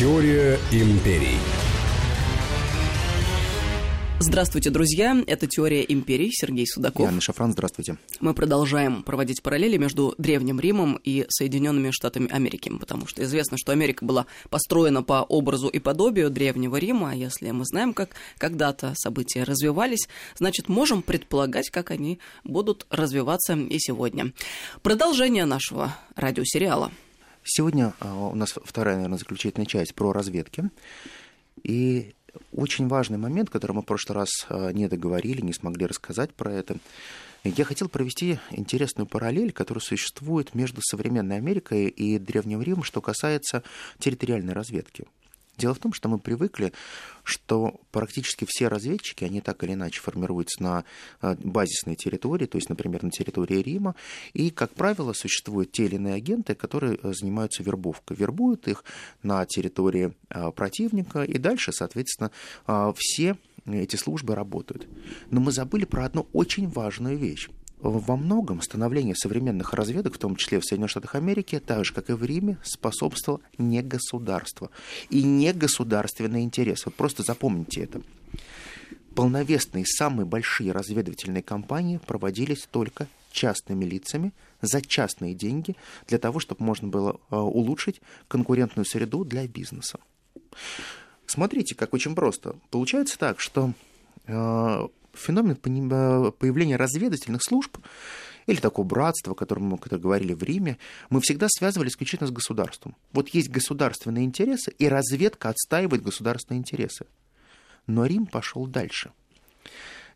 Теория империй. Здравствуйте, друзья. Это «Теория империй». Сергей Судаков. Анна Шафран, здравствуйте. Мы продолжаем проводить параллели между Древним Римом и Соединенными Штатами Америки, потому что известно, что Америка была построена по образу и подобию Древнего Рима, а если мы знаем, как когда-то события развивались, значит, можем предполагать, как они будут развиваться и сегодня. Продолжение нашего радиосериала. Сегодня а, у нас вторая, наверное, заключительная часть про разведки. И очень важный момент, который мы в прошлый раз а, не договорили, не смогли рассказать про это. Я хотел провести интересную параллель, которая существует между современной Америкой и Древним Римом, что касается территориальной разведки. Дело в том, что мы привыкли, что практически все разведчики, они так или иначе формируются на э, базисной территории, то есть, например, на территории Рима, и, как правило, существуют те или иные агенты, которые э, занимаются вербовкой. Вербуют их на территории э, противника, и дальше, соответственно, все эти службы работают. Но мы забыли про одну очень важную вещь во многом становление современных разведок, в том числе в Соединенных Штатах Америки, так же, как и в Риме, способствовало не государство и не государственный интерес. Вот просто запомните это. Полновесные самые большие разведывательные кампании проводились только частными лицами за частные деньги для того, чтобы можно было э, улучшить конкурентную среду для бизнеса. Смотрите, как очень просто. Получается так, что э, феномен э, появления разведывательных служб или такого братства, о котором мы когда говорили в Риме, мы всегда связывали исключительно с государством. Вот есть государственные интересы, и разведка отстаивает государственные интересы. Но Рим пошел дальше.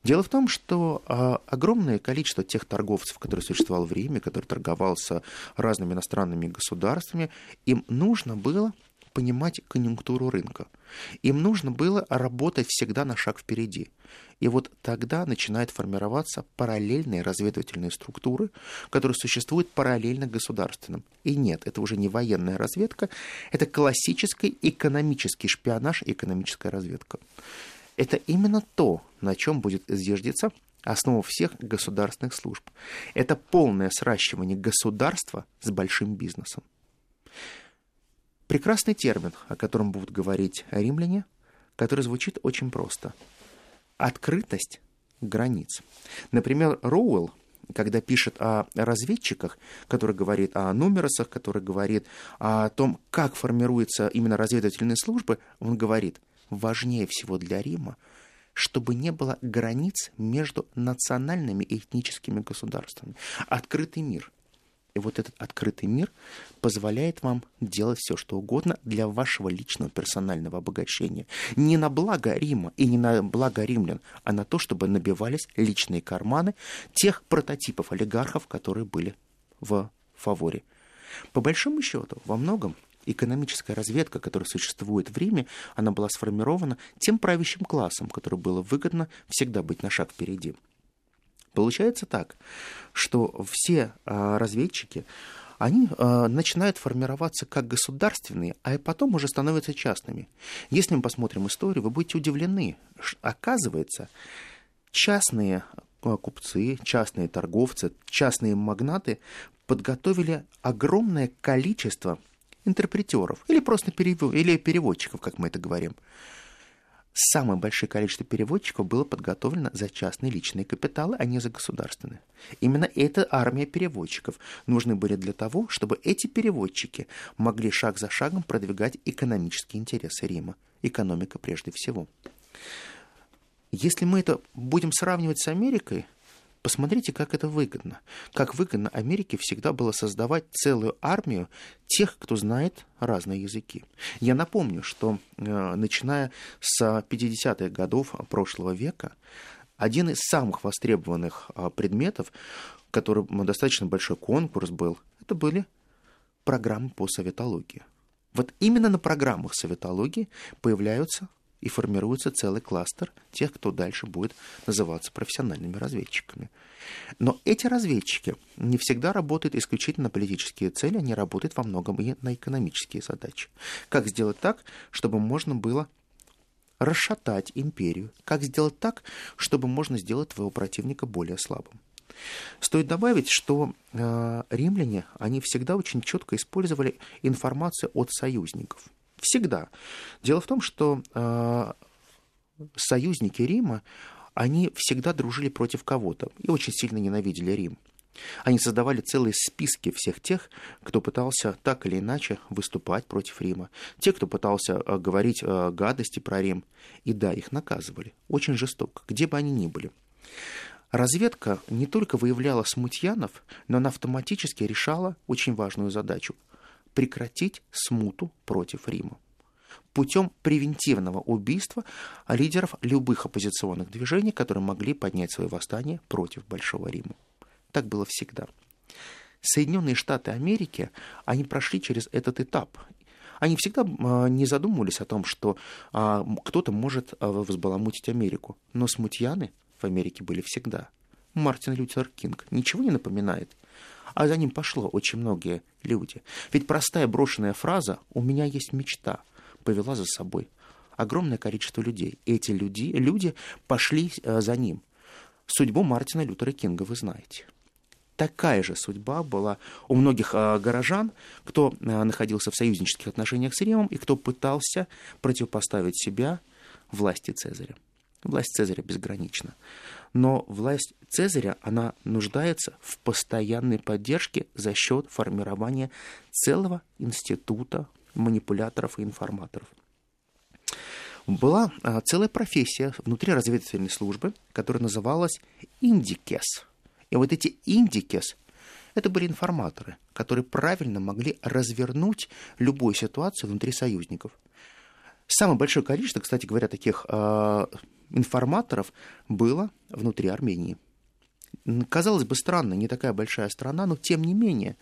Дело в том, что а, огромное количество тех торговцев, которые существовали в Риме, которые торговал с разными иностранными государствами, им нужно было понимать конъюнктуру рынка. Им нужно было работать всегда на шаг впереди. И вот тогда начинают формироваться параллельные разведывательные структуры, которые существуют параллельно государственным. И нет, это уже не военная разведка, это классический экономический шпионаж и экономическая разведка. Это именно то, на чем будет зиждиться основа всех государственных служб. Это полное сращивание государства с большим бизнесом. Прекрасный термин, о котором будут говорить римляне, который звучит очень просто. Открытость границ. Например, Роуэлл, когда пишет о разведчиках, который говорит о нумеросах, который говорит о том, как формируются именно разведывательные службы, он говорит, важнее всего для Рима, чтобы не было границ между национальными и этническими государствами. Открытый мир. И вот этот открытый мир позволяет вам делать все, что угодно для вашего личного персонального обогащения. Не на благо Рима и не на благо римлян, а на то, чтобы набивались личные карманы тех прототипов олигархов, которые были в фаворе. По большому счету, во многом экономическая разведка, которая существует в Риме, она была сформирована тем правящим классом, который было выгодно всегда быть на шаг впереди. Получается так, что все а, разведчики, они э, начинают формироваться как государственные, а потом уже становятся частными. Если мы посмотрим историю, вы будете удивлены. Оказывается, частные купцы, частные торговцы, частные магнаты подготовили огромное количество интерпретеров или просто перев... или переводчиков, как мы это говорим самое большое количество переводчиков было подготовлено за частные личные капиталы, а не за государственные. Именно эта армия переводчиков нужны были для того, чтобы эти переводчики могли шаг за шагом продвигать экономические интересы Рима. Экономика прежде всего. Если мы это будем сравнивать с Америкой, Посмотрите, как это выгодно. Как выгодно Америке всегда было создавать целую армию тех, кто знает разные языки. Я напомню, что э, начиная с 50-х годов прошлого века, один из самых востребованных э, предметов, который достаточно большой конкурс был, это были программы по советологии. Вот именно на программах советологии появляются и формируется целый кластер тех, кто дальше будет называться профессиональными разведчиками. Но эти разведчики не всегда работают исключительно на политические цели, они работают во многом и на экономические задачи. Как сделать так, чтобы можно было расшатать империю? Как сделать так, чтобы можно сделать твоего противника более слабым? Стоит добавить, что э, римляне, они всегда очень четко использовали информацию от союзников – Всегда. Дело в том, что э, союзники Рима, они всегда дружили против кого-то и очень сильно ненавидели Рим. Они создавали целые списки всех тех, кто пытался так или иначе выступать против Рима, те, кто пытался э, говорить э, гадости про Рим. И да, их наказывали. Очень жестоко, где бы они ни были. Разведка не только выявляла смутьянов, но она автоматически решала очень важную задачу – прекратить смуту против Рима путем превентивного убийства лидеров любых оппозиционных движений, которые могли поднять свои восстания против Большого Рима. Так было всегда. Соединенные Штаты Америки, они прошли через этот этап. Они всегда а, не задумывались о том, что а, кто-то может а, взбаламутить Америку. Но смутьяны в Америке были всегда. Мартин Лютер Кинг ничего не напоминает. А за ним пошло очень многие люди. Ведь простая брошенная фраза «у меня есть мечта» повела за собой огромное количество людей. Эти люди, люди пошли за ним. Судьбу Мартина Лютера Кинга вы знаете такая же судьба была у многих а, горожан, кто а, находился в союзнических отношениях с Римом и кто пытался противопоставить себя власти Цезаря. Власть Цезаря безгранична. Но власть Цезаря, она нуждается в постоянной поддержке за счет формирования целого института манипуляторов и информаторов. Была а, целая профессия внутри разведывательной службы, которая называлась индикес – и вот эти индикес, это были информаторы, которые правильно могли развернуть любую ситуацию внутри союзников. Самое большое количество, кстати говоря, таких э, информаторов было внутри Армении. Казалось бы, странно, не такая большая страна, но тем не менее.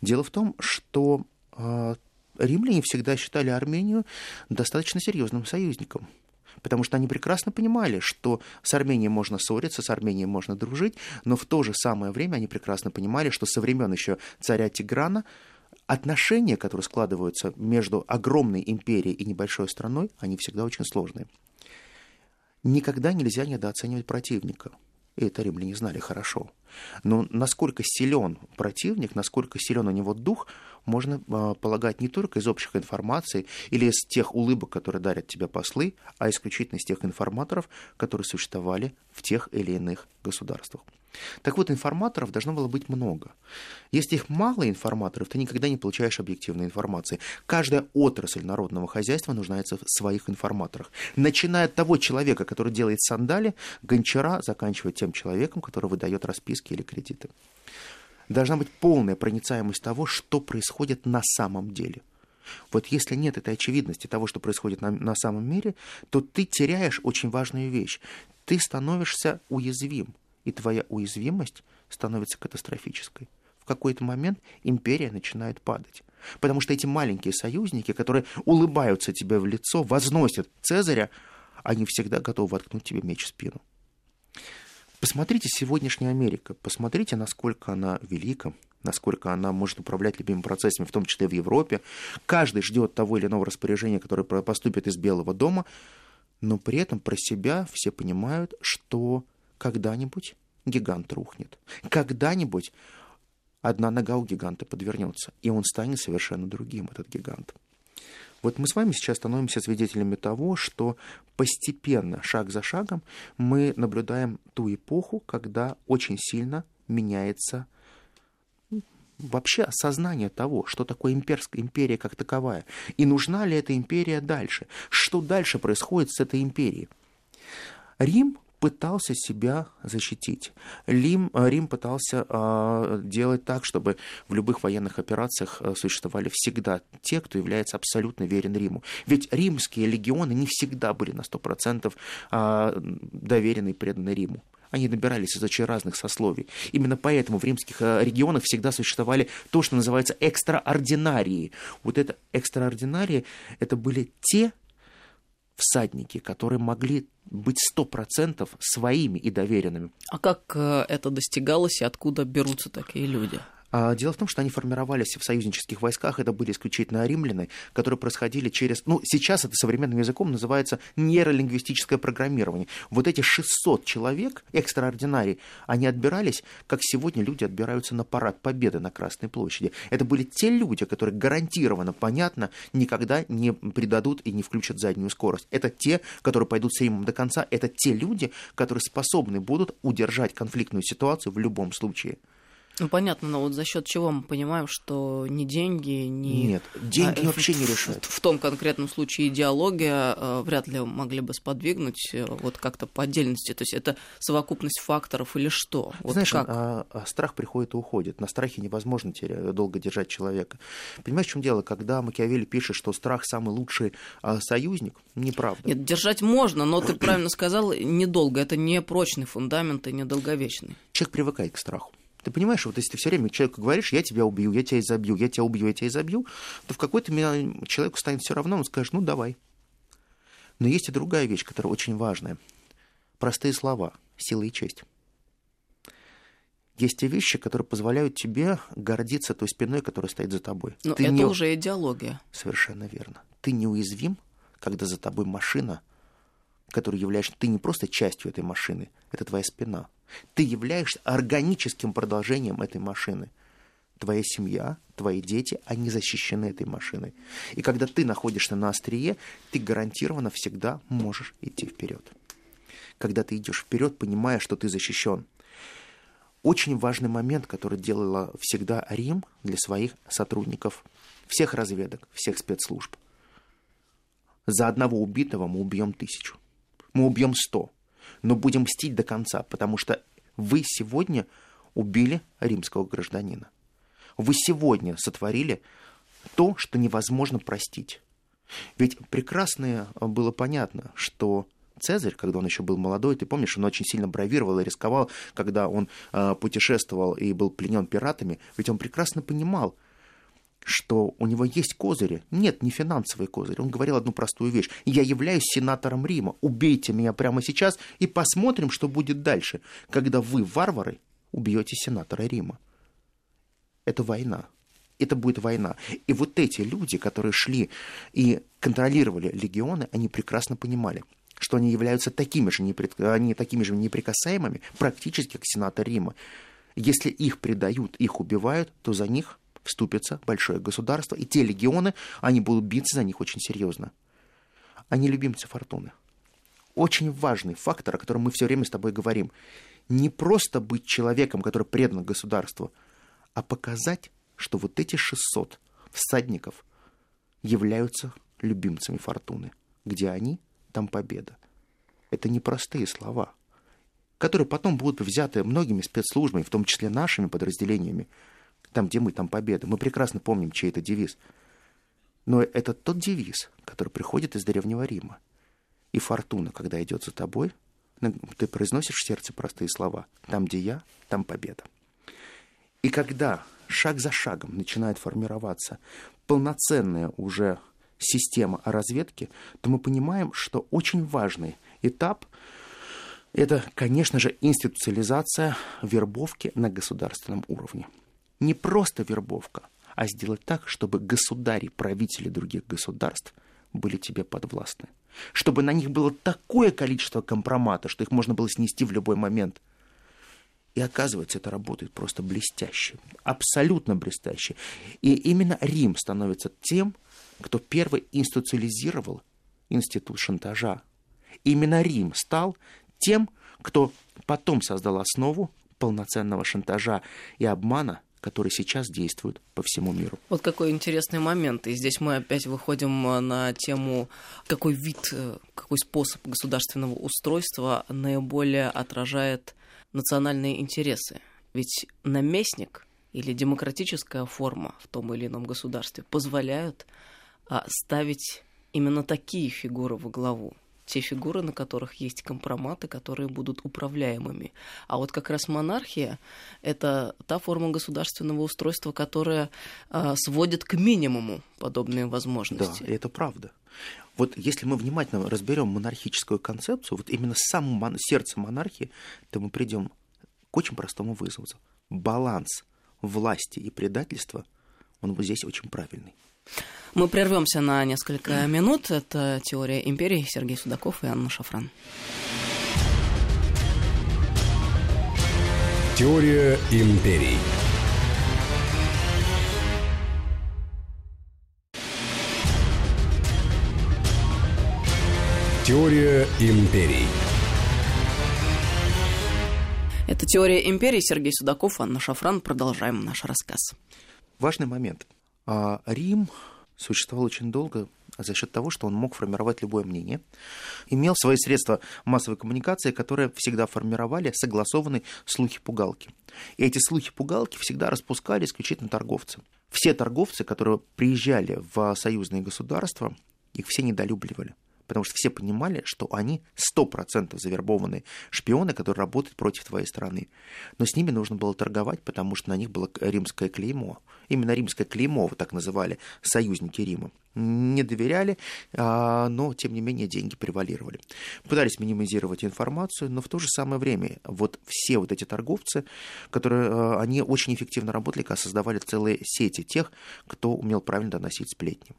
Дело в том, что э, римляне всегда считали Армению достаточно серьезным союзником потому что они прекрасно понимали, что с Арменией можно ссориться, с Арменией можно дружить, но в то же самое время они прекрасно понимали, что со времен еще царя Тиграна отношения, которые складываются между огромной империей и небольшой страной, они всегда очень сложные. Никогда нельзя недооценивать противника. И это римляне знали хорошо. Но насколько силен противник, насколько силен у него дух, можно э, полагать не только из общих информаций или из тех улыбок, которые дарят тебе послы, а исключительно из тех информаторов, которые существовали в тех или иных государствах. Так вот, информаторов должно было быть много. Если их мало информаторов, ты никогда не получаешь объективной информации. Каждая отрасль народного хозяйства нуждается в своих информаторах. Начиная от того человека, который делает сандали, гончара, заканчивая тем человеком, который выдает расписки или кредиты должна быть полная проницаемость того, что происходит на самом деле. Вот если нет этой очевидности того, что происходит на, на самом мире, то ты теряешь очень важную вещь. Ты становишься уязвим, и твоя уязвимость становится катастрофической. В какой-то момент империя начинает падать. Потому что эти маленькие союзники, которые улыбаются тебе в лицо, возносят Цезаря, они всегда готовы воткнуть тебе меч в спину. Посмотрите сегодняшняя Америка, посмотрите, насколько она велика, насколько она может управлять любыми процессами, в том числе в Европе. Каждый ждет того или иного распоряжения, которое поступит из Белого дома, но при этом про себя все понимают, что когда-нибудь гигант рухнет. Когда-нибудь одна нога у гиганта подвернется, и он станет совершенно другим, этот гигант. Вот мы с вами сейчас становимся свидетелями того, что постепенно, шаг за шагом, мы наблюдаем ту эпоху, когда очень сильно меняется вообще осознание того, что такое имперская империя как таковая, и нужна ли эта империя дальше, что дальше происходит с этой империей. Рим пытался себя защитить. Рим, э, Рим пытался э, делать так, чтобы в любых военных операциях э, существовали всегда те, кто является абсолютно верен Риму. Ведь римские легионы не всегда были на 100% э, доверены и преданы Риму они набирались из очень разных сословий. Именно поэтому в римских э, регионах всегда существовали то, что называется экстраординарии. Вот это экстраординарии, это были те всадники, которые могли быть сто процентов своими и доверенными. А как э, это достигалось и откуда берутся такие люди? А, дело в том, что они формировались в союзнических войсках, это были исключительно римляне, которые происходили через... Ну, сейчас это современным языком называется нейролингвистическое программирование. Вот эти 600 человек, экстраординарий, они отбирались, как сегодня люди отбираются на парад Победы на Красной площади. Это были те люди, которые гарантированно, понятно, никогда не предадут и не включат заднюю скорость. Это те, которые пойдут с Римом до конца. Это те люди, которые способны будут удержать конфликтную ситуацию в любом случае. Ну, понятно, но вот за счет чего мы понимаем, что ни деньги, ни... Нет, деньги а, вообще в, не решают. В, в том конкретном случае идеология э, вряд ли могли бы сподвигнуть э, вот как-то по отдельности. То есть это совокупность факторов или что? Вот Знаешь, как? А, а страх приходит и уходит. На страхе невозможно теря... долго держать человека. Понимаешь, в чем дело? Когда Макиавелли пишет, что страх самый лучший а, союзник, неправда. Нет, держать можно, но ты правильно сказал, недолго. Это не прочный фундамент и не долговечный. Человек привыкает к страху. Ты понимаешь, вот если ты все время человеку говоришь, я тебя убью, я тебя изобью, я тебя убью, я тебя изобью, то в какой-то момент человеку станет все равно, он скажет, ну давай. Но есть и другая вещь, которая очень важная. Простые слова, сила и честь. Есть те вещи, которые позволяют тебе гордиться той спиной, которая стоит за тобой. Но ты это не... уже идеология. Совершенно верно. Ты неуязвим, когда за тобой машина, которой являешься ты не просто частью этой машины, это твоя спина. Ты являешься органическим продолжением этой машины. Твоя семья, твои дети, они защищены этой машиной. И когда ты находишься на острие, ты гарантированно всегда можешь идти вперед. Когда ты идешь вперед, понимая, что ты защищен. Очень важный момент, который делала всегда Рим для своих сотрудников, всех разведок, всех спецслужб. За одного убитого мы убьем тысячу. Мы убьем сто но будем мстить до конца, потому что вы сегодня убили римского гражданина. Вы сегодня сотворили то, что невозможно простить. Ведь прекрасно было понятно, что Цезарь, когда он еще был молодой, ты помнишь, он очень сильно бравировал и рисковал, когда он э, путешествовал и был пленен пиратами, ведь он прекрасно понимал, что у него есть козыри. Нет, не финансовые козыри. Он говорил одну простую вещь. Я являюсь сенатором Рима. Убейте меня прямо сейчас и посмотрим, что будет дальше, когда вы, варвары, убьете сенатора Рима. Это война. Это будет война. И вот эти люди, которые шли и контролировали легионы, они прекрасно понимали, что они являются такими же, непред... они такими же неприкасаемыми, практически как сенатор Рима. Если их предают, их убивают, то за них вступится большое государство, и те легионы, они будут биться за них очень серьезно. Они любимцы фортуны. Очень важный фактор, о котором мы все время с тобой говорим. Не просто быть человеком, который предан государству, а показать, что вот эти 600 всадников являются любимцами фортуны. Где они, там победа. Это непростые слова, которые потом будут взяты многими спецслужбами, в том числе нашими подразделениями, там, где мы, там победа. Мы прекрасно помним, чей это девиз. Но это тот девиз, который приходит из Древнего Рима. И фортуна, когда идет за тобой, ты произносишь в сердце простые слова. Там, где я, там победа. И когда шаг за шагом начинает формироваться полноценная уже система разведки, то мы понимаем, что очень важный этап – это, конечно же, институциализация вербовки на государственном уровне не просто вербовка, а сделать так, чтобы государи, правители других государств были тебе подвластны. Чтобы на них было такое количество компромата, что их можно было снести в любой момент. И оказывается, это работает просто блестяще, абсолютно блестяще. И именно Рим становится тем, кто первый институциализировал институт шантажа. Именно Рим стал тем, кто потом создал основу полноценного шантажа и обмана которые сейчас действуют по всему миру. Вот какой интересный момент. И здесь мы опять выходим э, на тему, какой вид, э, какой способ государственного устройства наиболее отражает национальные интересы. Ведь наместник или демократическая форма в том или ином государстве позволяют а, ставить именно такие фигуры во главу те фигуры, на которых есть компроматы, которые будут управляемыми. А вот как раз монархия — это та форма государственного устройства, которая э, сводит к минимуму подобные возможности. Да, и это правда. Вот если мы внимательно разберем монархическую концепцию, вот именно самое мон... сердце монархии, то мы придем к очень простому вызову. Баланс власти и предательства, он вот здесь очень правильный. Мы прервемся на несколько минут. Это «Теория империи» Сергей Судаков и Анна Шафран. Теория империй. Теория империй. Это «Теория империи». Сергей Судаков, Анна Шафран. Продолжаем наш рассказ. Важный момент. А, Рим существовал очень долго за счет того, что он мог формировать любое мнение, имел свои средства массовой коммуникации, которые всегда формировали согласованные слухи-пугалки. И эти слухи-пугалки всегда распускали исключительно торговцы. Все торговцы, которые приезжали в союзные государства, их все недолюбливали потому что все понимали, что они 100% завербованные шпионы, которые работают против твоей страны. Но с ними нужно было торговать, потому что на них было римское клеймо. Именно римское клеймо вот так называли союзники Рима. Не доверяли, а, но, тем не менее, деньги превалировали. Пытались минимизировать информацию, но в то же самое время вот все вот эти торговцы, которые, а, они очень эффективно работали, создавали целые сети тех, кто умел правильно доносить сплетни.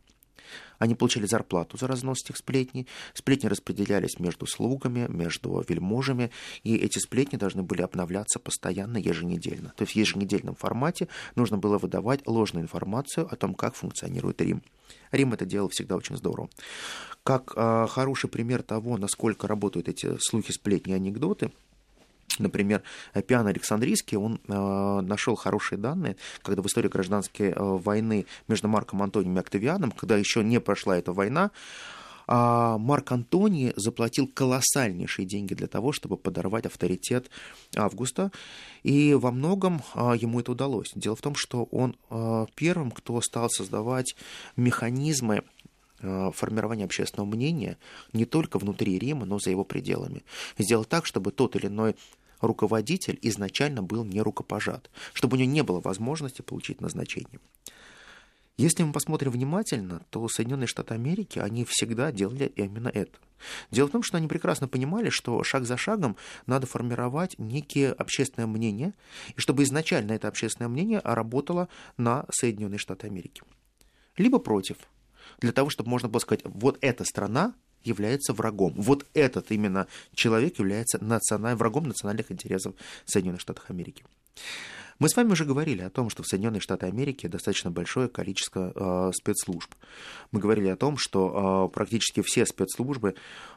Они получали зарплату за разнос этих сплетней. Сплетни распределялись между слугами, между вельможами, и эти сплетни должны были обновляться постоянно, еженедельно. То есть в еженедельном формате нужно было выдавать ложную информацию о том, как функционирует Рим. Рим это делал всегда очень здорово. Как э, хороший пример того, насколько работают эти слухи, сплетни, анекдоты – Например, Пиан Александрийский, он э, нашел хорошие данные, когда в истории гражданской э, войны между Марком Антонием и Октавианом, когда еще не прошла эта война, а Марк Антоний заплатил колоссальнейшие деньги для того, чтобы подорвать авторитет Августа, и во многом а, ему это удалось. Дело в том, что он а, первым, кто стал создавать механизмы а, формирования общественного мнения не только внутри Рима, но и за его пределами. Сделал так, чтобы тот или иной руководитель изначально был не рукопожат, чтобы у него не было возможности получить назначение. Если мы посмотрим внимательно, то Соединенные Штаты Америки, они всегда делали именно это. Дело в том, что они прекрасно понимали, что шаг за шагом надо формировать некие общественное мнение, и чтобы изначально это общественное мнение работало на Соединенные Штаты Америки. Либо против, для того, чтобы можно было сказать, вот эта страна является врагом. Вот этот именно человек является националь... врагом национальных интересов Соединенных Штатов Америки. Мы с вами уже говорили о том, что в Соединенных Штатах Америки достаточно большое количество э, спецслужб. Мы говорили о том, что э, практически все спецслужбы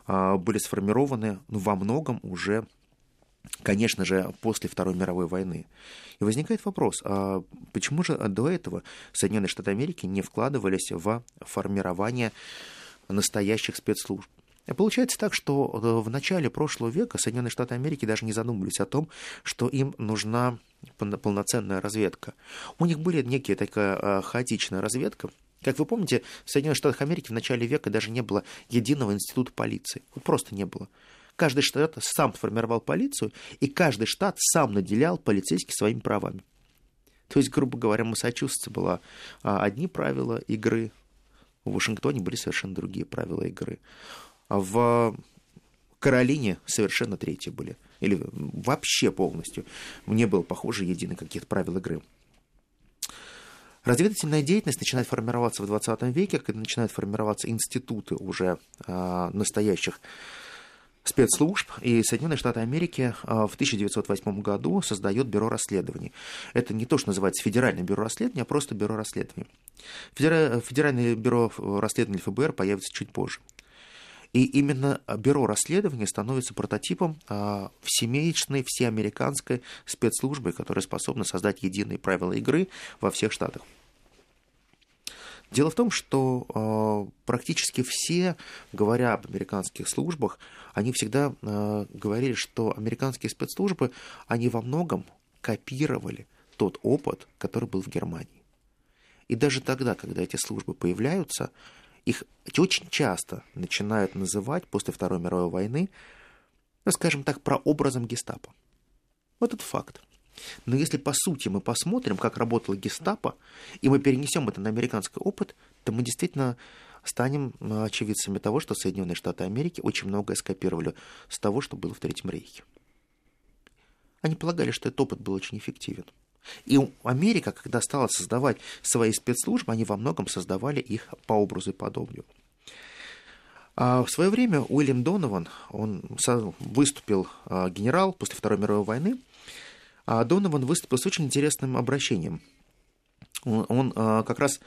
э, были сформированы ну, во многом уже конечно же, после Второй мировой войны. И возникает вопрос, а почему же до этого Соединенные Штаты Америки не вкладывались в формирование настоящих спецслужб. Получается так, что э, в начале прошлого века Соединенные Штаты Америки даже не задумывались о том, что им нужна полноценная разведка. У них были некие такая э, хаотичная разведка, как вы помните, в Соединенных Штатах Америки в начале века даже не было единого института полиции. Вот просто не было. Каждый штат сам формировал полицию, и каждый штат сам наделял полицейских своими правами. То есть, грубо говоря, в Массачусетсе было а, одни правила игры, в Вашингтоне были совершенно другие правила игры. А в Каролине совершенно третьи были. Или вообще полностью. Не было похоже единых каких-то правил игры. Разведывательная деятельность начинает формироваться в 20 веке, когда начинают формироваться институты уже э, настоящих спецслужб, и Соединенные Штаты Америки а, в 1908 году создает бюро расследований. Это не то, что называется Федеральное бюро расследований, а просто бюро расследований. Федеральное бюро расследований ФБР появится чуть позже. И именно бюро расследования становится прототипом а, всемесячной, всеамериканской спецслужбы, которая способна создать единые правила игры во всех штатах. Дело в том, что э, практически все, говоря об американских службах, они всегда э, говорили, что американские спецслужбы, они во многом копировали тот опыт, который был в Германии. И даже тогда, когда эти службы появляются, их очень часто начинают называть после Второй мировой войны, ну, скажем так, прообразом гестапо. Вот это факт. Но если по сути мы посмотрим, как работала гестапо, и мы перенесем это на американский опыт, то мы действительно станем э, очевидцами того, что Соединенные Штаты Америки очень многое скопировали с того, что было в Третьем Рейхе. Они полагали, что этот опыт был очень эффективен. И Америка, когда стала создавать свои спецслужбы, они во многом создавали их по образу и подобию. А в свое время Уильям Донован, он выступил а, генерал после Второй мировой войны, а Донован выступил с очень интересным обращением. Он, он а, как раз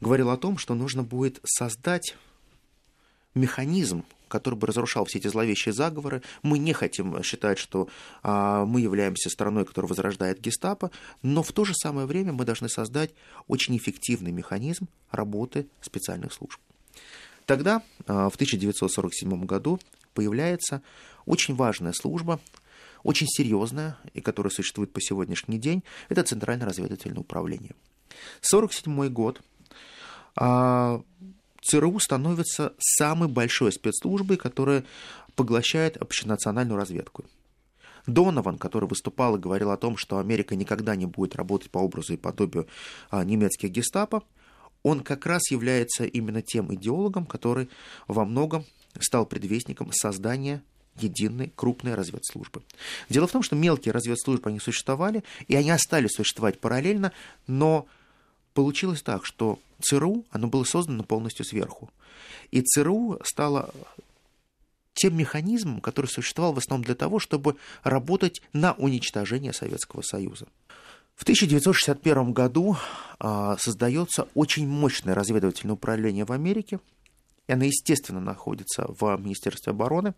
говорил о том, что нужно будет создать механизм, который бы разрушал все эти зловещие заговоры. Мы не хотим считать, что а, мы являемся страной, которая возрождает гестапо, но в то же самое время мы должны создать очень эффективный механизм работы специальных служб. Тогда, а, в 1947 году, появляется очень важная служба, очень серьезная, и которая существует по сегодняшний день, это Центральное разведывательное управление. 1947 год а, ЦРУ становится самой большой спецслужбой, которая поглощает общенациональную разведку. Донован, который выступал и говорил о том, что Америка никогда не будет работать по образу и подобию а, немецких гестапо, он как раз является именно тем идеологом, который во многом стал предвестником создания единой крупной разведслужбы. Дело в том, что мелкие разведслужбы, они существовали, и они остались существовать параллельно, но получилось так, что ЦРУ, оно было создано полностью сверху. И ЦРУ стало тем механизмом, который существовал в основном для того, чтобы работать на уничтожение Советского Союза. В 1961 году а, создается очень мощное разведывательное управление в Америке. И оно, естественно, находится в Министерстве обороны.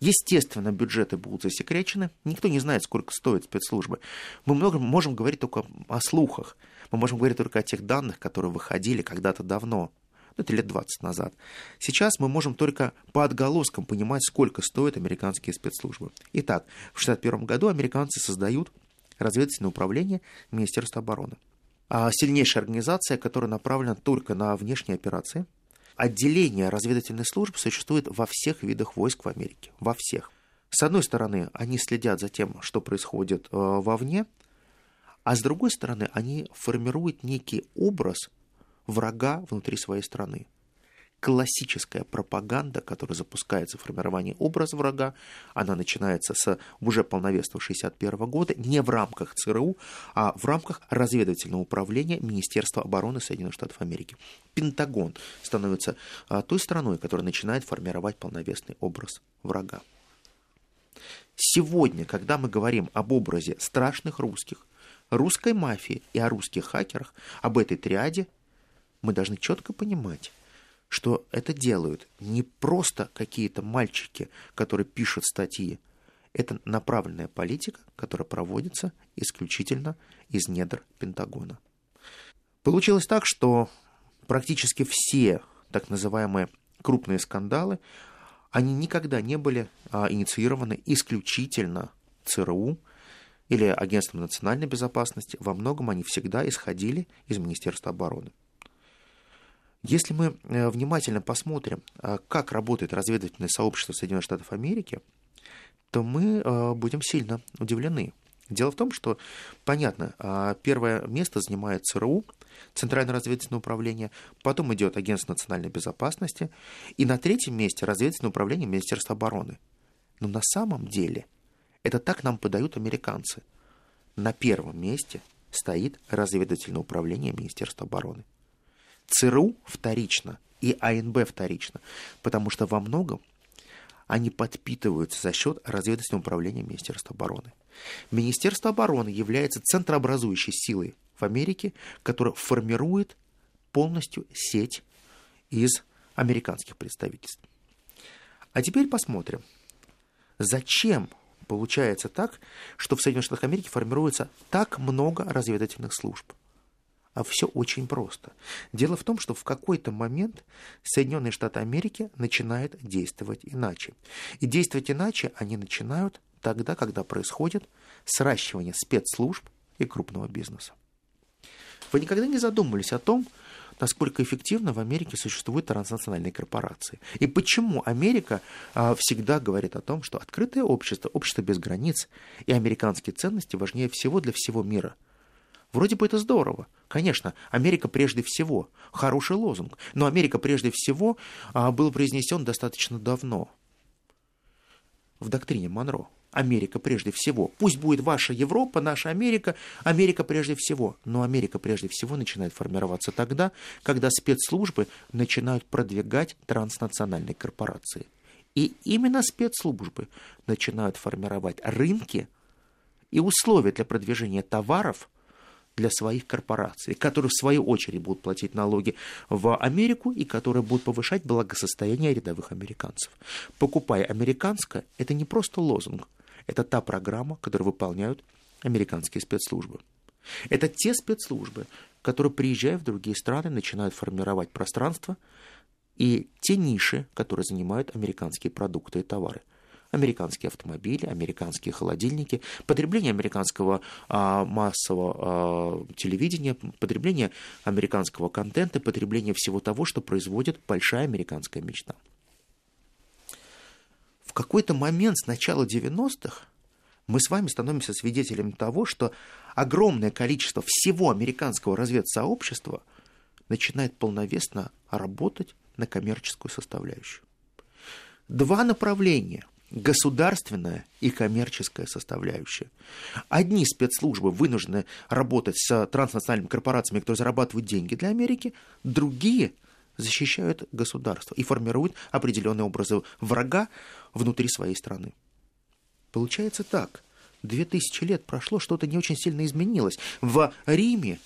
Естественно, бюджеты будут засекречены. Никто не знает, сколько стоит спецслужбы. Мы много можем говорить только о слухах. Мы можем говорить только о тех данных, которые выходили когда-то давно. Ну, это лет 20 назад. Сейчас мы можем только по отголоскам понимать, сколько стоят американские спецслужбы. Итак, в 1961 году американцы создают разведывательное управление Министерства обороны. А сильнейшая организация, которая направлена только на внешние операции. Отделение разведывательных служб существует во всех видах войск в Америке. Во всех. С одной стороны, они следят за тем, что происходит э, вовне, а с другой стороны, они формируют некий образ врага внутри своей страны классическая пропаганда, которая запускается в формировании образа врага, она начинается с уже полновесного 1961 года, не в рамках ЦРУ, а в рамках разведывательного управления Министерства обороны Соединенных Штатов Америки. Пентагон становится а, той страной, которая начинает формировать полновесный образ врага. Сегодня, когда мы говорим об образе страшных русских, русской мафии и о русских хакерах, об этой триаде, мы должны четко понимать, что это делают не просто какие-то мальчики, которые пишут статьи. Это направленная политика, которая проводится исключительно из недр Пентагона. Получилось так, что практически все так называемые крупные скандалы, они никогда не были а, инициированы исключительно ЦРУ или Агентством национальной безопасности. Во многом они всегда исходили из Министерства обороны. Если мы э, внимательно посмотрим, э, как работает разведывательное сообщество Соединенных Штатов Америки, то мы э, будем сильно удивлены. Дело в том, что, понятно, первое место занимает ЦРУ, Центральное разведывательное управление, потом идет Агентство национальной безопасности, и на третьем месте разведывательное управление Министерства обороны. Но на самом деле это так нам подают американцы. На первом месте стоит разведывательное управление Министерства обороны. ЦРУ вторично и АНБ вторично, потому что во многом они подпитываются за счет разведывательного управления Министерства обороны. Министерство обороны является центрообразующей силой в Америке, которая формирует полностью сеть из американских представительств. А теперь посмотрим, зачем получается так, что в Соединенных Штатах Америки формируется так много разведывательных служб – а все очень просто. Дело в том, что в какой-то момент Соединенные Штаты Америки начинают действовать иначе. И действовать иначе они начинают тогда, когда происходит сращивание спецслужб и крупного бизнеса. Вы никогда не задумывались о том, насколько эффективно в Америке существуют транснациональные корпорации. И почему Америка а, всегда говорит о том, что открытое общество, общество без границ и американские ценности важнее всего для всего мира – Вроде бы это здорово. Конечно, Америка прежде всего. Хороший лозунг. Но Америка прежде всего а, был произнесен достаточно давно. В доктрине Монро. Америка прежде всего. Пусть будет ваша Европа, наша Америка, Америка прежде всего. Но Америка прежде всего начинает формироваться тогда, когда спецслужбы начинают продвигать транснациональные корпорации. И именно спецслужбы начинают формировать рынки и условия для продвижения товаров для своих корпораций, которые в свою очередь будут платить налоги в Америку и которые будут повышать благосостояние рядовых американцев. Покупая американское, это не просто лозунг, это та программа, которую выполняют американские спецслужбы. Это те спецслужбы, которые, приезжая в другие страны, начинают формировать пространство и те ниши, которые занимают американские продукты и товары – американские автомобили, американские холодильники, потребление американского а, массового а, телевидения, потребление американского контента, потребление всего того, что производит большая американская мечта. В какой-то момент с начала 90-х мы с вами становимся свидетелями того, что огромное количество всего американского разведсообщества начинает полновесно работать на коммерческую составляющую. Два направления – государственная и коммерческая составляющая. Одни спецслужбы вынуждены работать с транснациональными корпорациями, которые зарабатывают деньги для Америки, другие защищают государство и формируют определенные образы врага внутри своей страны. Получается так. Две тысячи лет прошло, что-то не очень сильно изменилось. В Риме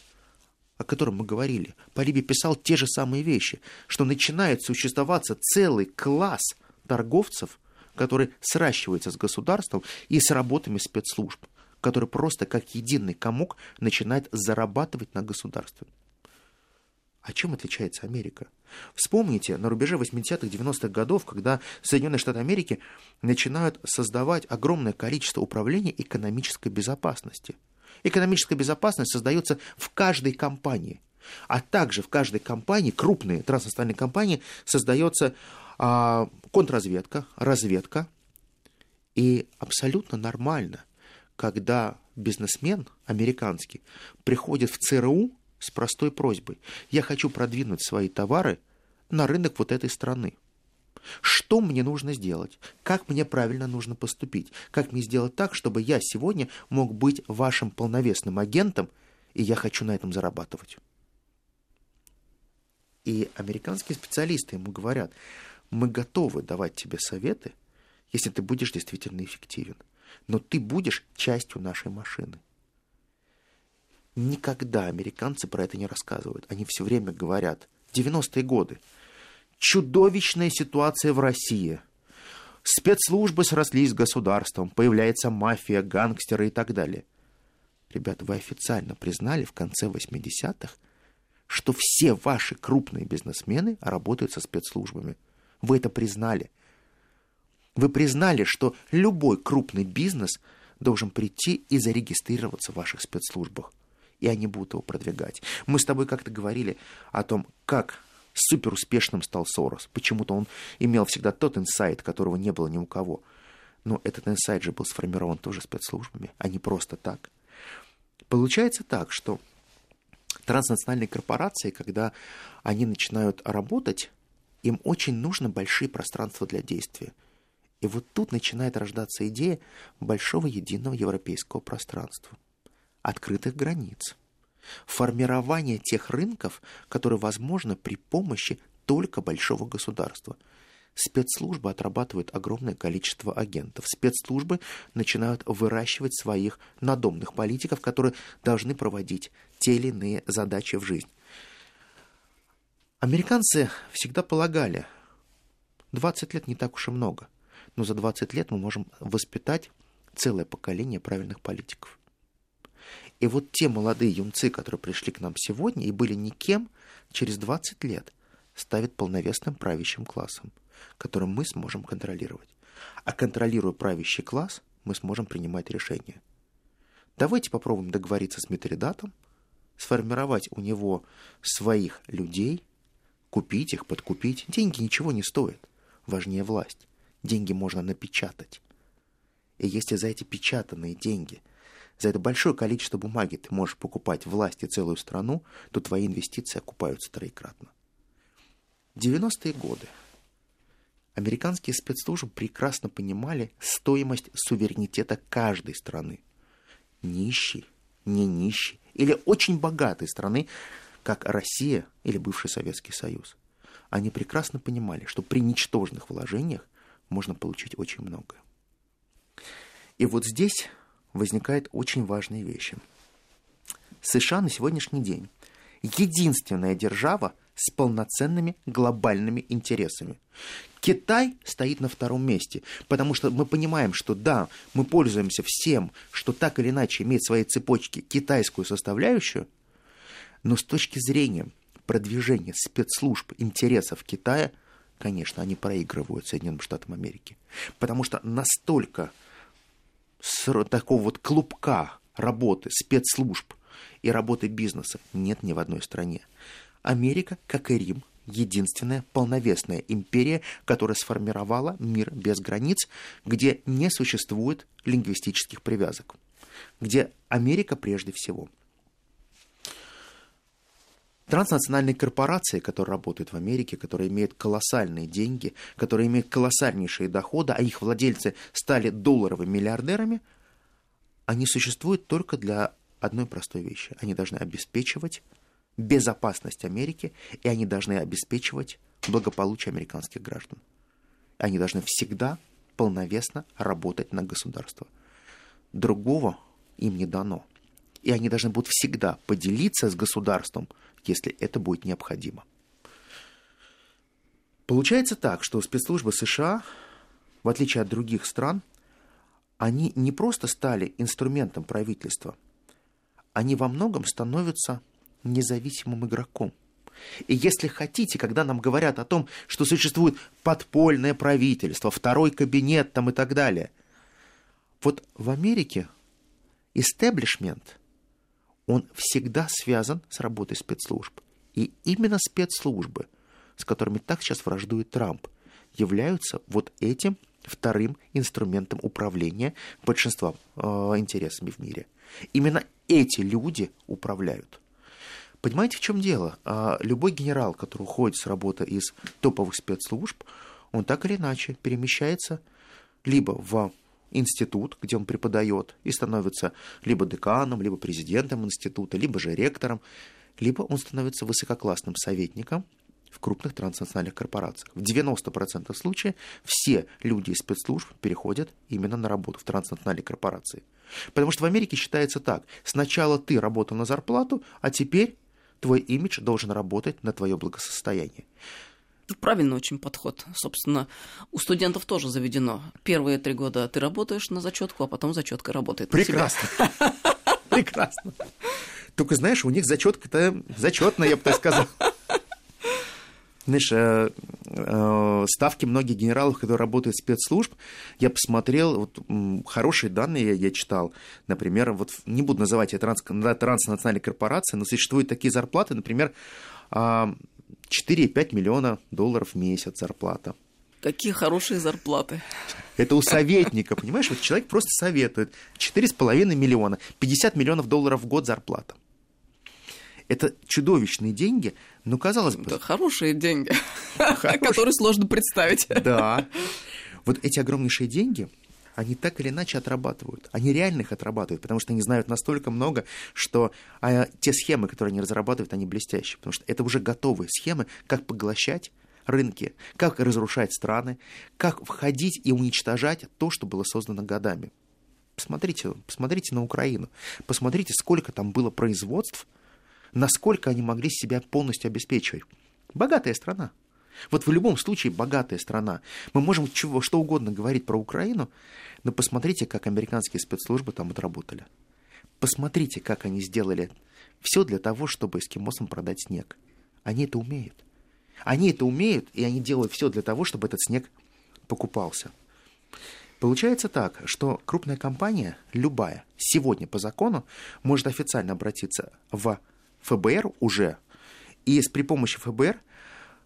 о котором мы говорили, Полибий писал те же самые вещи, что начинает существовать целый класс торговцев, который сращивается с государством и с работами спецслужб, который просто как единый комок начинает зарабатывать на государстве. О чем отличается Америка? Вспомните, на рубеже 80-х, 90-х годов, когда Соединенные Штаты Америки начинают создавать огромное количество управления экономической безопасности. Экономическая безопасность создается в каждой компании. А также в каждой компании, крупные транснациональные компании, создается а, контрразведка, разведка. И абсолютно нормально, когда бизнесмен американский приходит в ЦРУ с простой просьбой. Я хочу продвинуть свои товары на рынок вот этой страны. Что мне нужно сделать? Как мне правильно нужно поступить? Как мне сделать так, чтобы я сегодня мог быть вашим полновесным агентом, и я хочу на этом зарабатывать? И американские специалисты ему говорят, мы готовы давать тебе советы, если ты будешь действительно эффективен. Но ты будешь частью нашей машины. Никогда американцы про это не рассказывают. Они все время говорят. 90-е годы. Чудовищная ситуация в России. Спецслужбы срослись с государством. Появляется мафия, гангстеры и так далее. Ребята, вы официально признали в конце 80-х, что все ваши крупные бизнесмены работают со спецслужбами. Вы это признали. Вы признали, что любой крупный бизнес должен прийти и зарегистрироваться в ваших спецслужбах. И они будут его продвигать. Мы с тобой как-то говорили о том, как супер успешным стал Сорос. Почему-то он имел всегда тот инсайт, которого не было ни у кого. Но этот инсайт же был сформирован тоже спецслужбами, а не просто так. Получается так, что транснациональные корпорации, когда они начинают работать, им очень нужно большие пространства для действия. И вот тут начинает рождаться идея большого единого европейского пространства, открытых границ, формирования тех рынков, которые возможны при помощи только большого государства. Спецслужбы отрабатывают огромное количество агентов. Спецслужбы начинают выращивать своих надомных политиков, которые должны проводить те или иные задачи в жизнь. Американцы всегда полагали, 20 лет не так уж и много, но за 20 лет мы можем воспитать целое поколение правильных политиков. И вот те молодые юнцы, которые пришли к нам сегодня и были никем, через 20 лет ставят полновесным правящим классом, которым мы сможем контролировать. А контролируя правящий класс, мы сможем принимать решения. Давайте попробуем договориться с Митридатом, сформировать у него своих людей – Купить их, подкупить. Деньги ничего не стоят. Важнее власть. Деньги можно напечатать. И если за эти печатанные деньги, за это большое количество бумаги ты можешь покупать власть и целую страну, то твои инвестиции окупаются троекратно. 90-е годы. Американские спецслужбы прекрасно понимали стоимость суверенитета каждой страны. Нищий, не нищий или очень богатой страны, как Россия или бывший Советский Союз. Они прекрасно понимали, что при ничтожных вложениях можно получить очень многое. И вот здесь возникают очень важные вещи. США на сегодняшний день единственная держава с полноценными глобальными интересами. Китай стоит на втором месте, потому что мы понимаем, что да, мы пользуемся всем, что так или иначе имеет в своей цепочке китайскую составляющую, но с точки зрения продвижения спецслужб интересов Китая, конечно, они проигрывают Соединенным Штатам Америки. Потому что настолько с такого вот клубка работы спецслужб и работы бизнеса нет ни в одной стране. Америка, как и Рим, единственная полновесная империя, которая сформировала мир без границ, где не существует лингвистических привязок, где Америка прежде всего. Транснациональные корпорации, которые работают в Америке, которые имеют колоссальные деньги, которые имеют колоссальнейшие доходы, а их владельцы стали долларовыми миллиардерами, они существуют только для одной простой вещи. Они должны обеспечивать безопасность Америки, и они должны обеспечивать благополучие американских граждан. Они должны всегда полновесно работать на государство. Другого им не дано. И они должны будут всегда поделиться с государством, если это будет необходимо. Получается так, что спецслужбы США, в отличие от других стран, они не просто стали инструментом правительства, они во многом становятся независимым игроком. И если хотите, когда нам говорят о том, что существует подпольное правительство, второй кабинет там и так далее, вот в Америке истеблишмент, он всегда связан с работой спецслужб. И именно спецслужбы, с которыми так сейчас враждует Трамп, являются вот этим вторым инструментом управления большинства э, интересами в мире. Именно эти люди управляют. Понимаете, в чем дело? А, любой генерал, который уходит с работы из топовых спецслужб, он так или иначе перемещается либо в институт, где он преподает, и становится либо деканом, либо президентом института, либо же ректором, либо он становится высококлассным советником в крупных транснациональных корпорациях. В 90% случаев все люди из спецслужб переходят именно на работу в транснациональные корпорации. Потому что в Америке считается так. Сначала ты работал на зарплату, а теперь твой имидж должен работать на твое благосостояние. Правильный очень подход. Собственно, у студентов тоже заведено. Первые три года ты работаешь на зачетку, а потом зачетка работает. Прекрасно. Прекрасно. Только знаешь, у них зачетка-то зачетная, я бы так сказал. Знаешь, э, э, ставки многих генералов, которые работают в спецслужб, я посмотрел, вот, хорошие данные я, я читал. Например, вот не буду называть это транс, транснациональной корпорации, но существуют такие зарплаты, например, 4,5 миллиона долларов в месяц зарплата. Какие хорошие зарплаты. Это у советника, понимаешь? Вот человек просто советует. 4,5 миллиона, 50 миллионов долларов в год зарплата. Это чудовищные деньги, но казалось бы... Это хорошие деньги, которые сложно представить. Да. Вот эти огромнейшие деньги, они так или иначе отрабатывают. Они реально их отрабатывают, потому что они знают настолько много, что а, те схемы, которые они разрабатывают, они блестящие. Потому что это уже готовые схемы, как поглощать рынки, как разрушать страны, как входить и уничтожать то, что было создано годами. Посмотрите, посмотрите на Украину, посмотрите, сколько там было производств, насколько они могли себя полностью обеспечивать. Богатая страна. Вот в любом случае богатая страна. Мы можем чего, что угодно говорить про Украину, но посмотрите, как американские спецслужбы там отработали. Посмотрите, как они сделали все для того, чтобы эскимосам продать снег. Они это умеют. Они это умеют, и они делают все для того, чтобы этот снег покупался. Получается так, что крупная компания, любая, сегодня по закону может официально обратиться в ФБР уже, и при помощи ФБР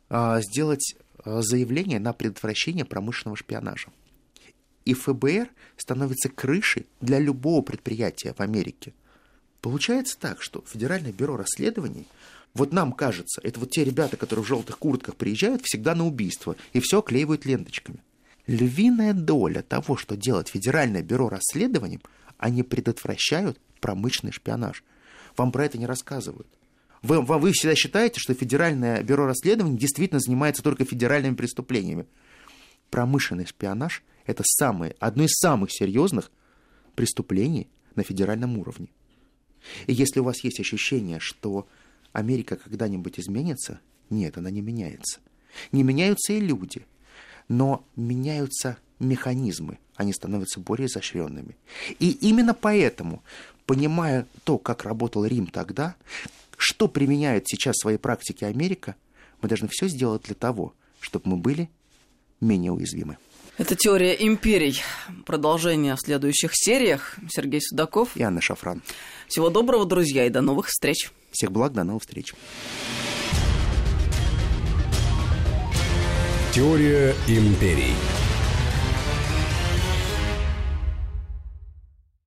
сделать а, заявление на предотвращение промышленного шпионажа. И ФБР становится крышей для любого предприятия в Америке. Получается так, что Федеральное бюро расследований Вот нам кажется, это вот те ребята, которые в желтых куртках приезжают всегда на убийство и все клеивают ленточками. Львиная доля того, что делает Федеральное бюро расследований, они предотвращают промышленный шпионаж. Вам про это не рассказывают. Вы, вы всегда считаете, что Федеральное бюро расследований действительно занимается только федеральными преступлениями. Промышленный шпионаж – это самое, одно из самых серьезных преступлений на федеральном уровне. И если у вас есть ощущение, что Америка когда-нибудь изменится, нет, она не меняется. Не меняются и люди, но меняются механизмы, они становятся более изощренными. И именно поэтому, понимая то, как работал Рим тогда, что применяет сейчас в своей практике Америка, мы должны все сделать для того, чтобы мы были менее уязвимы. Это теория империй. Продолжение в следующих сериях. Сергей Судаков и Анна Шафран. Всего доброго, друзья, и до новых встреч. Всех благ, до новых встреч. Теория империй.